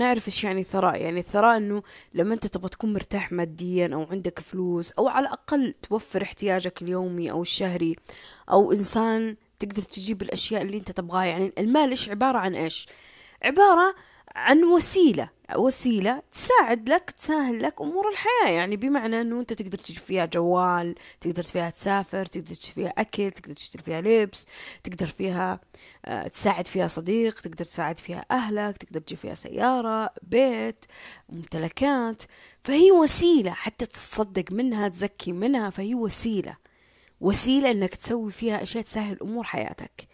نعرف إيش يعني ثراء يعني الثراء إنه لما أنت تبغى تكون مرتاح ماديا أو عندك فلوس أو على الأقل توفر احتياجك اليومي أو الشهري أو إنسان تقدر تجيب الأشياء اللي أنت تبغاها. يعني المال إيش؟ عبارة عن إيش؟ عبارة عن وسيلة. وسيلة تساعد لك تسهل لك أمور الحياة. يعني بمعنى أنه أنت تقدر تجيب فيها جوال تقدر فيها تسافر تقدر تشتري فيها أكل تقدر تشتري فيها لبس تقدر فيها آه، تساعد فيها صديق تقدر تساعد فيها أهلك تقدر تجيب فيها سيارة بيت ممتلكات. فهي وسيلة. حتى تتصدق منها تزكي منها فهي وسيلة. وسيلة إنك تسوي فيها أشياء تسهل أمور حياتك.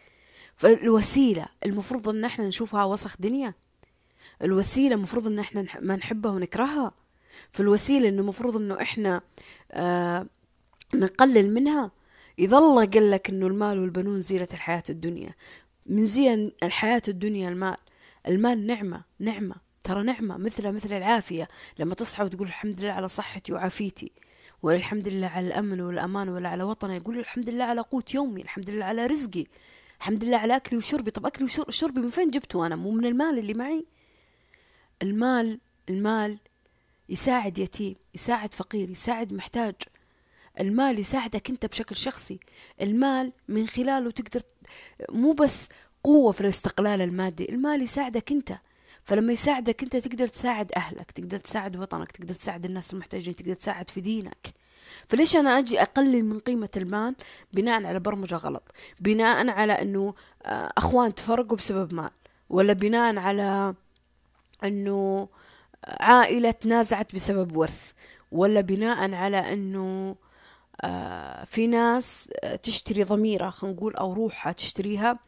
فالوسيلة المفروض إن إحنا نشوفها وسخ دنيا. الوسيلة المفروض إن إحنا ما نحبها ونكرهها. فالوسيلة إنه المفروض إنه إحنا آه نقلل منها. إذا الله قال لك إنه المال والبنون زينة الحياة الدنيا. من زين الحياة الدنيا المال؟ المال نعمة نعمة. ترى نعمة مثل مثل العافية. لما تصحى وتقول الحمد لله على صحتي وعافيتي ولا الحمد لله على الأمن والأمان ولا على وطني يقول الحمد لله على قوت يومي الحمد لله على رزقي الحمد لله على أكلي وشربي. طب أكلي وشربي من فين جبته أنا؟ مو من المال اللي معي. المال المال يساعد يتيم يساعد فقير يساعد محتاج. المال يساعدك انت بشكل شخصي. المال من خلاله تقدر مو بس قوة في الاستقلال المادي المال يساعدك انت. فلما يساعدك انت تقدر تساعد أهلك تقدر تساعد وطنك تقدر تساعد الناس المحتاجين تقدر تساعد في دينك. فليش أنا أجي أقلل من قيمة المال؟ بناء على برمجة غلط. بناء على إنه آه، أخوان تفرقوا بسبب مال. ولا بناء على إنه عائلة تنازعت بسبب ورث ولا بناء على إنه آه، في ناس تشتري ضميرها خلينا نقول أو روحها تشتريها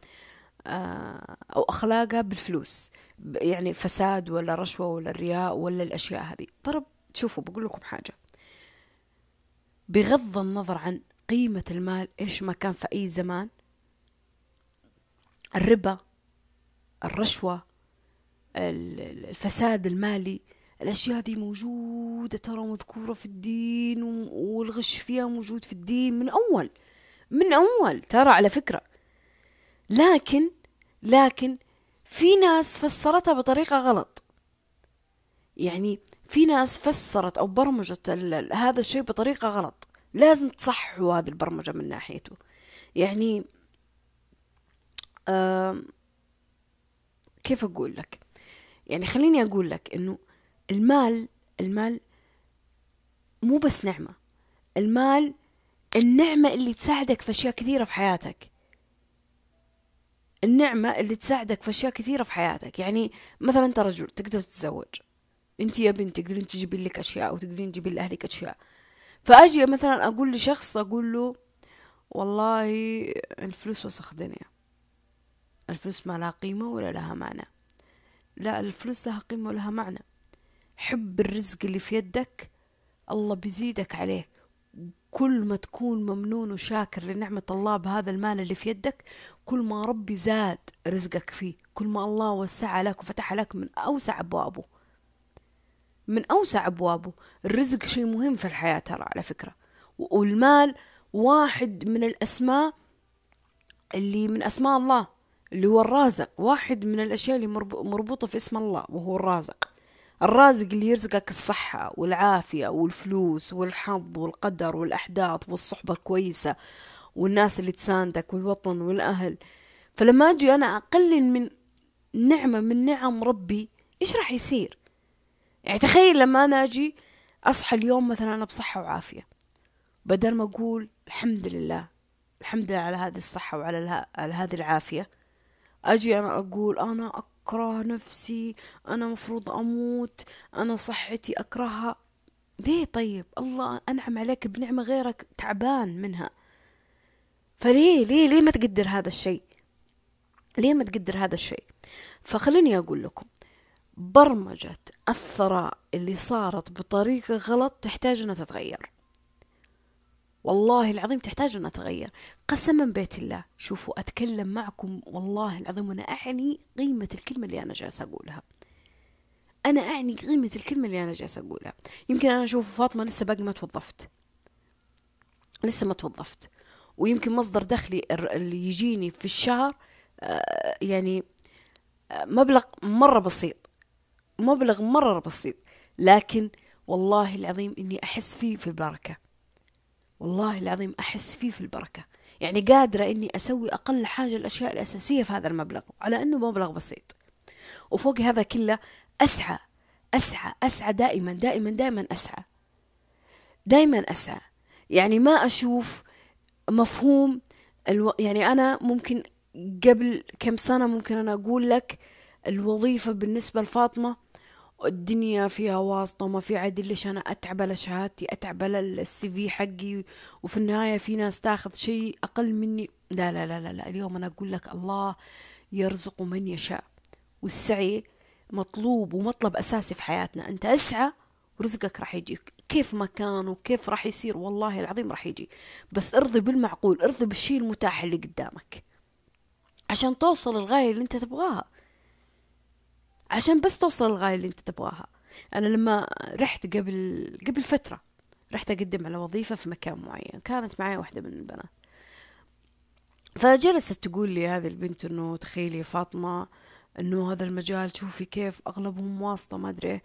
آه، أو أخلاقها بالفلوس يعني فساد ولا رشوة ولا الرياء ولا الأشياء هذه. طرب شوفوا بقول لكم حاجة. بغض النظر عن قيمة المال إيش ما كان في أي زمان الربا الرشوة الفساد المالي. الأشياء هذه موجودة ترى مذكورة في الدين والغش فيها موجود في الدين من أول من أول ترى على فكرة. لكن لكن في ناس فسرتها بطريقة غلط. يعني في ناس فسرت أو برمجت هذا الشيء بطريقة غلط. لازم تصححوا هذه البرمجة من ناحيته. يعني كيف أقول لك؟ يعني خليني أقول لك إنه المال المال مو بس نعمة. المال النعمة اللي تساعدك في أشياء كثيرة في حياتك. النعمة اللي تساعدك في أشياء كثيرة في حياتك. يعني مثلا أنت رجل تقدر تتزوج. أنت يا بنت تقدرين تجيبين لك أشياء وتقدرين تجيبين لأهلك أشياء. فأجي مثلا أقول لشخص أقول له والله الفلوس وسخ دنيا الفلوس ما لها قيمة ولا لها معنى. لا الفلوس لها قيمة ولها معنى. حب الرزق اللي في يدك الله بيزيدك عليه. كل ما تكون ممنون وشاكر لنعمة الله بهذا المال اللي في يدك كل ما ربي زاد رزقك فيه. كل ما الله وسع لك وفتح لك من أوسع أبوابه. من أوسع أبوابه. الرزق شيء مهم في الحياة ترى على فكرة. والمال واحد من الأسماء اللي من أسماء الله. اللي هو الرازق. واحد من الأشياء اللي مربوطة في اسم الله وهو الرازق. الرازق اللي يرزقك الصحة والعافية والفلوس والحظ والقدر والأحداث والصحبة الكويسة والناس اللي تساندك والوطن والأهل. فلما أجي أنا أقلل من نعمة من نعم ربي إيش راح يصير؟ يعني تخيل لما أنا أجي أصحى اليوم مثلا أنا بصحة وعافية. بدل ما أقول الحمد لله الحمد لله على هذه الصحة وعلى على هذه العافية أجي أنا أقول أنا أكره نفسي أنا مفروض أموت أنا صحتي أكرهها. ليه طيب؟ الله أنعم عليك بنعمة غيرك تعبان منها. فليه؟ ليه؟ ليه ما تقدر هذا الشيء؟ ليه ما تقدر هذا الشيء؟ فخليني أقول لكم برمجة الثراء اللي صارت بطريقة غلط تحتاج أنها تتغير. والله العظيم تحتاج أن أتغير. قسما بيت الله شوفوا أتكلم معكم والله العظيم وأنا أعني قيمة الكلمة اللي أنا جالسة أقولها. أنا أعني قيمة الكلمة اللي أنا جالسة أقولها. يمكن أنا أشوف فاطمة لسه باقي ما توظفت. لسه ما توظفت. ويمكن مصدر دخلي اللي يجيني في الشهر آه، يعني آه، مبلغ مرة بسيط. مبلغ مرة بسيط. لكن والله العظيم إني أحس فيه في البركة. والله العظيم أحس فيه في البركة. يعني قادرة إني أسوي أقل حاجة الأشياء الأساسية في هذا المبلغ على أنه مبلغ بسيط. وفوق هذا كله أسعى أسعى أسعى دائما دائما دائما أسعى. دائما أسعى. يعني ما أشوف مفهوم ألو... يعني أنا ممكن قبل كم سنة ممكن أنا أقول لك الوظيفة بالنسبة لفاطمة الدنيا فيها واسطة وما في عدل ليش أنا أتعب على شهادتي أتعب على السي في حقي وفي النهاية في ناس تاخذ شيء أقل مني. لا لا لا لا, لا. اليوم أنا أقول لك الله يرزق من يشاء والسعي مطلوب ومطلب أساسي في حياتنا. أنت أسعى ورزقك راح يجيك. كيف مكان وكيف راح يصير؟ والله العظيم راح يجي. بس ارضي بالمعقول ارضي بالشيء المتاح اللي قدامك. عشان توصل الغاية اللي أنت تبغاها. عشان بس توصل الغاية اللي انت تبغاها. أنا لما رحت قبل قبل فترة رحت أقدم على وظيفة في مكان معين كانت معي واحدة من البنات. فجلست تقول لي هذه البنت إنه تخيلي فاطمة إنه هذا المجال شوفي كيف أغلبهم واسطة ما أدري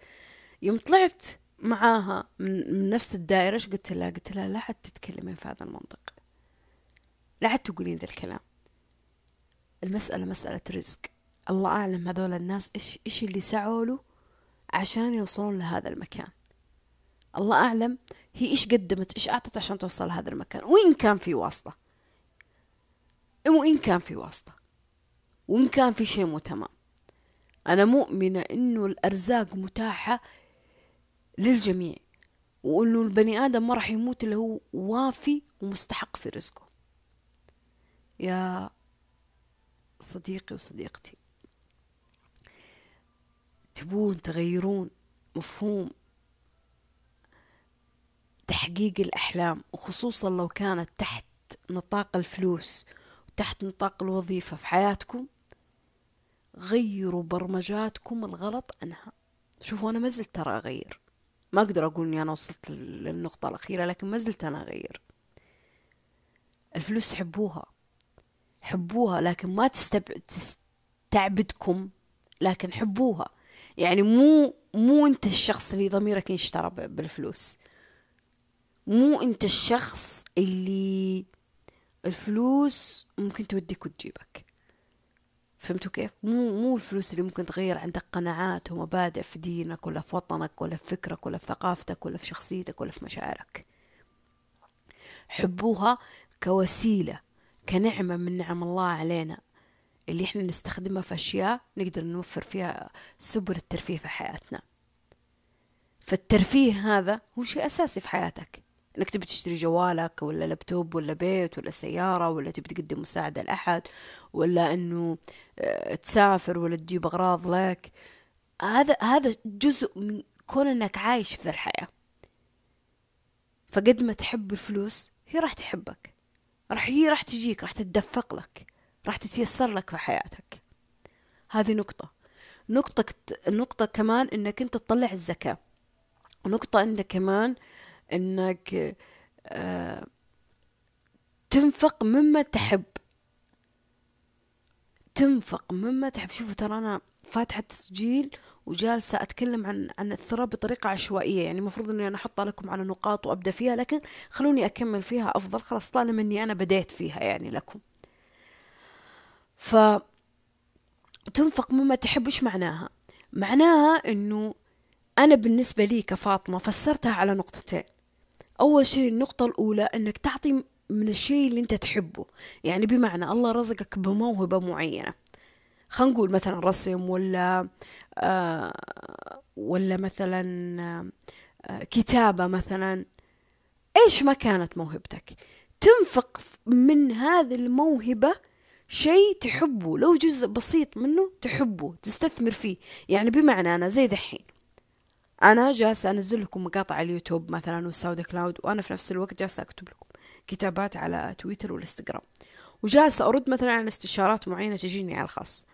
يوم طلعت معاها من, من نفس الدائرة إيش قلت لها؟ قلت لها لا حد تتكلمين في هذا المنطق. لا حد تقولين ذا الكلام. المسألة مسألة رزق. الله أعلم هذول الناس إيش إيش اللي سعوا له عشان يوصلون لهذا المكان. الله أعلم هي إيش قدمت إيش أعطت عشان توصل لهذا المكان. وإن كان في واسطة. وإن كان في واسطة. وإن كان في شيء مو تمام. أنا مؤمنة إنه الأرزاق متاحة للجميع وإنه البني آدم ما راح يموت إلا هو وافي ومستحق في رزقه. يا صديقي وصديقتي تبون تغيرون مفهوم تحقيق الأحلام وخصوصا لو كانت تحت نطاق الفلوس وتحت نطاق الوظيفة في حياتكم غيروا برمجاتكم الغلط عنها شوفوا أنا ما زلت ترى أغير. ما أقدر أقول إني أنا وصلت للنقطة الأخيرة لكن ما زلت أنا أغير. الفلوس حبوها حبوها لكن ما تستبعد تستعبدكم لكن حبوها. يعني مو مو انت الشخص اللي ضميرك يشترى بالفلوس مو انت الشخص اللي الفلوس ممكن توديك وتجيبك فهمتوا كيف؟ مو مو الفلوس اللي ممكن تغير عندك قناعات ومبادئ في دينك ولا في وطنك ولا في فكرك ولا في ثقافتك ولا في شخصيتك ولا في مشاعرك. حبوها كوسيلة كنعمة من نعم الله علينا اللي إحنا نستخدمها في أشياء نقدر نوفر فيها سبل الترفيه في حياتنا. فالترفيه هذا هو شيء أساسي في حياتك. إنك تبي تشتري جوالك ولا لابتوب ولا بيت ولا سيارة ولا تبي تقدم مساعدة لأحد ولا إنه آه، تسافر ولا تجيب أغراض لك. هذا هذا جزء من كون إنك عايش في ذا الحياة. فقد ما تحب الفلوس هي راح تحبك. راح هي راح تجيك راح تتدفق لك. راح تتيسر لك في حياتك. هذه نقطة. نقطة نقطة كمان إنك أنت تطلع الزكاة. نقطة عندك كمان إنك آه تنفق مما تحب. تنفق مما تحب. شوفوا ترى أنا فاتحة تسجيل وجالسة أتكلم عن عن الثراء بطريقة عشوائية. يعني المفروض إني أنا أحطها لكم على نقاط وأبدأ فيها لكن خلوني أكمل فيها أفضل. خلاص طالما إني أنا بديت فيها يعني لكم. ف تنفق مما تحب إيش معناها؟ معناها إنه أنا بالنسبة لي كفاطمة فسرتها على نقطتين. أول شيء النقطة الأولى إنك تعطي من الشيء اللي أنت تحبه. يعني بمعنى الله رزقك بموهبة معينة. خلينا نقول مثلا رسم ولا آه ولا مثلا آه كتابة مثلا. إيش ما كانت موهبتك؟ تنفق من هذه الموهبة شيء تحبه لو جزء بسيط منه تحبه تستثمر فيه. يعني بمعنى أنا زي دحين. أنا جالسة أنزل لكم مقاطع على اليوتيوب مثلا والساود كلاود وأنا في نفس الوقت جالسة أكتب لكم كتابات على تويتر والإنستغرام وجالسة أرد مثلا على استشارات معينة تجيني على الخاص.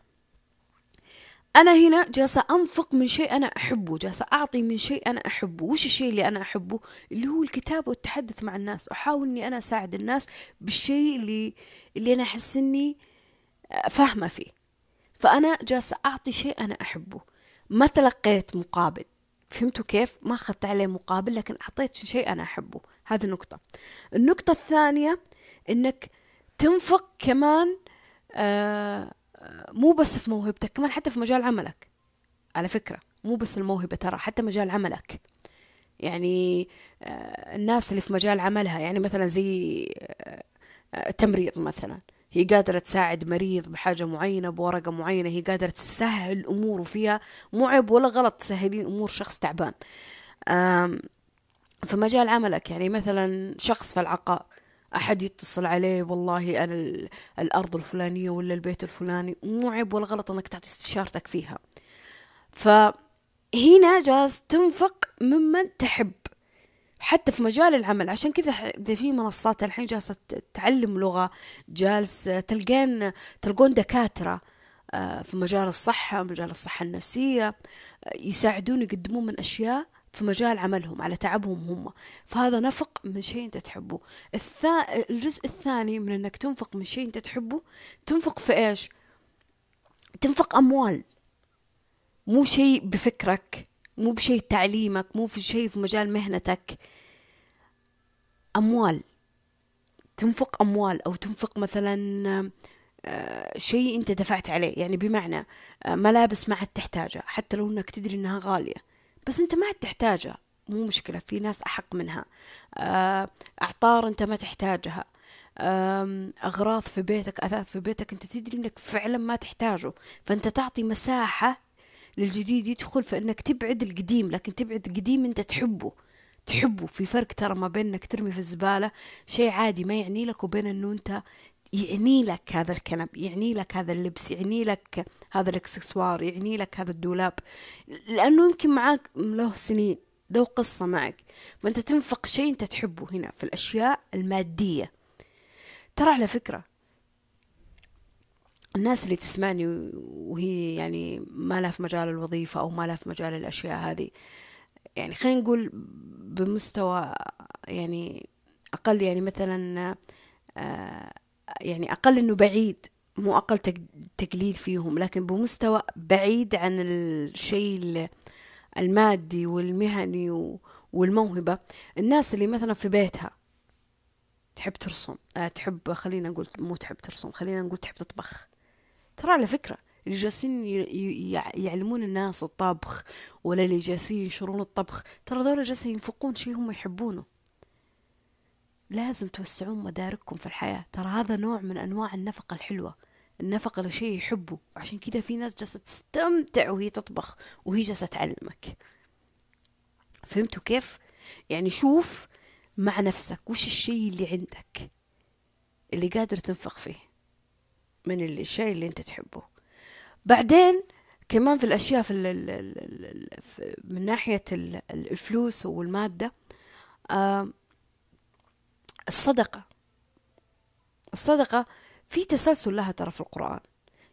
أنا هنا جالسة أنفق من شيء أنا أحبه جالسة أعطي من شيء أنا أحبه. وش الشيء اللي أنا أحبه؟ اللي هو الكتابة والتحدث مع الناس. أحاول أني أنا أساعد الناس بالشيء اللي اللي أنا أحس أني فاهمة فيه. فأنا جالسة أعطي شيء أنا أحبه. ما تلقيت مقابل. فهمتوا كيف؟ ما أخذت عليه مقابل لكن أعطيت شيء أنا أحبه. هذه النقطة النقطة الثانية إنك تنفق كمان آه مو بس في موهبتك كمان حتى في مجال عملك. على فكرة مو بس الموهبة ترى حتى مجال عملك. يعني آه الناس اللي في مجال عملها يعني مثلا زي آه تمريض مثلا. هي قادرة تساعد مريض بحاجة معينة بورقة معينة هي قادرة تسهل أموره فيها مو عيب ولا غلط تسهلين أمور شخص تعبان. في مجال عملك يعني مثلا شخص في العقار أحد يتصل عليه والله أنا الأرض الفلانية ولا البيت الفلاني مو عيب ولا غلط أنك تعطي استشارتك فيها. فهنا جاز تنفق ممن تحب حتى في مجال العمل. عشان كذا إذا في منصات الحين جالسة تعلم لغة جالس تلقين تلقون دكاترة آه، في مجال الصحة مجال الصحة النفسية آه، يساعدون يقدمون من أشياء. في مجال عملهم على تعبهم هم. فهذا نفق من شيء أنت تحبه. الثا... الجزء الثاني من إنك تنفق من شيء أنت تحبه تنفق في إيش؟ تنفق أموال. مو شيء بفكرك مو بشيء تعليمك مو في شيء في مجال مهنتك. أموال. تنفق أموال أو تنفق مثلا آه، شيء أنت دفعت عليه. يعني بمعنى آه، ملابس ما عاد تحتاجها حتى لو أنك تدري أنها غالية. بس أنت ما عاد تحتاجها. مو مشكلة في ناس أحق منها. آه، أعطار أنت ما تحتاجها. أغراض في بيتك أثاث في بيتك أنت تدري أنك فعلا ما تحتاجه. فأنت تعطي مساحة للجديد يدخل فإنك تبعد القديم لكن تبعد القديم أنت تحبه. تحبه. في فرق ترى ما بين انك ترمي في الزبالة. شيء عادي ما يعني لك وبين إنه أنت يعني لك هذا الكنب يعني لك هذا اللبس يعني لك هذا الاكسسوار يعني لك هذا الدولاب. لأنه يمكن معاك له سنين له قصة معك. فانت تنفق شيء أنت تحبه هنا في الأشياء المادية. ترى على فكرة الناس اللي تسمعني وهي يعني ما لها في مجال الوظيفة أو ما لها في مجال الأشياء هذه يعني خلينا نقول بمستوى يعني أقل يعني مثلا آه، يعني أقل إنه بعيد. مو أقل تقليل فيهم لكن بمستوى بعيد عن الشيء المادي والمهني والموهبة الناس اللي مثلا في بيتها تحب ترسم. آه، تحب خلينا نقول مو تحب ترسم خلينا نقول تحب تطبخ. ترى على فكرة اللي جالسين يعلمون الناس الطبخ ولا اللي جالسين ينشرون الطبخ ترى ذولا جالسين ينفقون شيء هم يحبونه. لازم توسعون مدارككم في الحياة. ترى هذا نوع من أنواع النفقة الحلوة. النفقة لشيء يحبه. عشان كذا في ناس جالسة تستمتع وهي تطبخ وهي جالسة تعلمك. فهمتوا كيف؟ يعني شوف مع نفسك وش الشيء اللي عندك اللي قادر تنفق فيه من الشيء اللي انت تحبه. بعدين كمان في الأشياء في, من ناحية الفلوس والمادة الصدقة. الصدقة في تسلسل لها ترى في القرآن.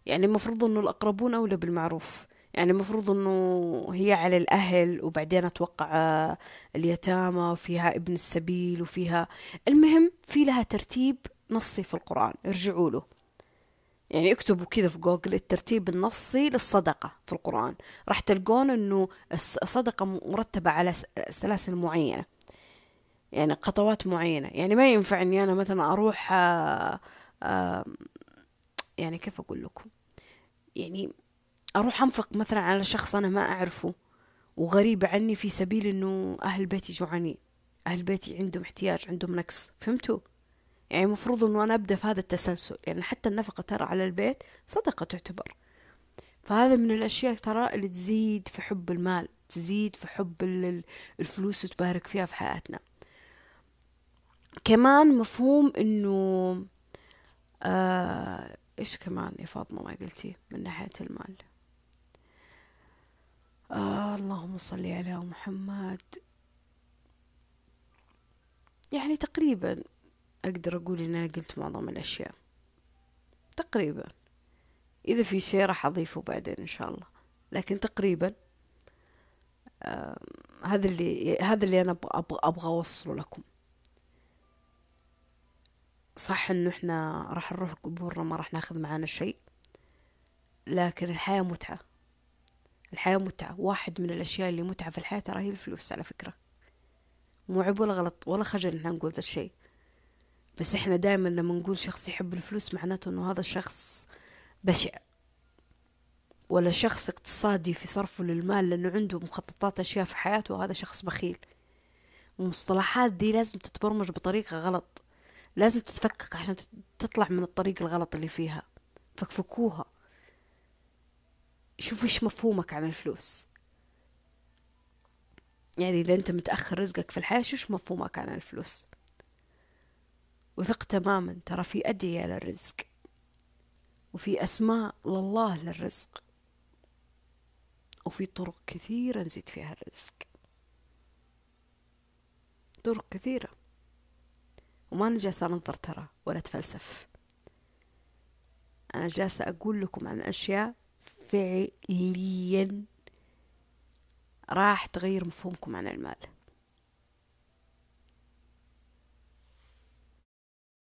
يعني المفروض أنه الأقربون أولى بالمعروف. يعني المفروض أنه هي على الأهل وبعدين أتوقع اليتامى وفيها ابن السبيل وفيها. المهم في لها ترتيب نصي في القرآن. ارجعوا له. يعني اكتبوا كذا في جوجل الترتيب النصي للصدقة في القرآن. راح تلقون إنه الصدقة مرتبة على سلاسل معينة. يعني خطوات معينة. يعني ما ينفع إني أنا مثلا أروح آآ آه، يعني كيف أقول لكم؟ يعني أروح أنفق مثلا على شخص أنا ما أعرفه وغريب عني في سبيل إنه أهل بيتي جوعانين أهل بيتي عندهم احتياج عندهم نقص. فهمتوا؟ يعني المفروض إنه أنا أبدأ في هذا التسلسل. يعني حتى النفقة ترى على البيت صدقة تعتبر. فهذا من الأشياء ترى اللي تزيد في حب المال تزيد في حب الفلوس وتبارك فيها في حياتنا. كمان مفهوم إنه آه إيش كمان يا فاطمة ما قلتي من ناحية المال؟ آه اللهم صل على محمد. يعني تقريبا أقدر أقول إن أنا قلت معظم الأشياء. تقريبا. إذا في شيء راح أضيفه بعدين إن شاء الله. لكن تقريبا هذا اللي هذا اللي أنا أبغى, أبغى أوصله لكم. صح إنه إحنا راح نروح قبورنا ما راح ناخذ معانا شيء. لكن الحياة متعة. الحياة متعة. واحد من الأشياء اللي متعة في الحياة ترى هي الفلوس على فكرة. مو عيب ولا غلط ولا خجل إحنا نقول ذا الشيء. بس إحنا دائما لما نقول شخص يحب الفلوس معناته إنه هذا شخص بشع. ولا شخص اقتصادي في صرفه للمال لأنه عنده مخططات أشياء في حياته وهذا شخص بخيل. المصطلحات دي لازم تتبرمج بطريقة غلط. لازم تتفكك عشان تطلع من الطريق الغلط اللي فيها. فكفكوها. شوف إيش مفهومك عن الفلوس. يعني إذا أنت متأخر رزقك في الحياة شوش مفهومك عن الفلوس. وثق تماما ترى في أدعية للرزق وفي أسماء لله للرزق. وفي طرق كثيرة نزيد فيها الرزق. طرق كثيرة. وما أنا جالسة أنظر ترى ولا أتفلسف. أنا جالسة أقول لكم عن أشياء فعليا راح تغير مفهومكم عن المال.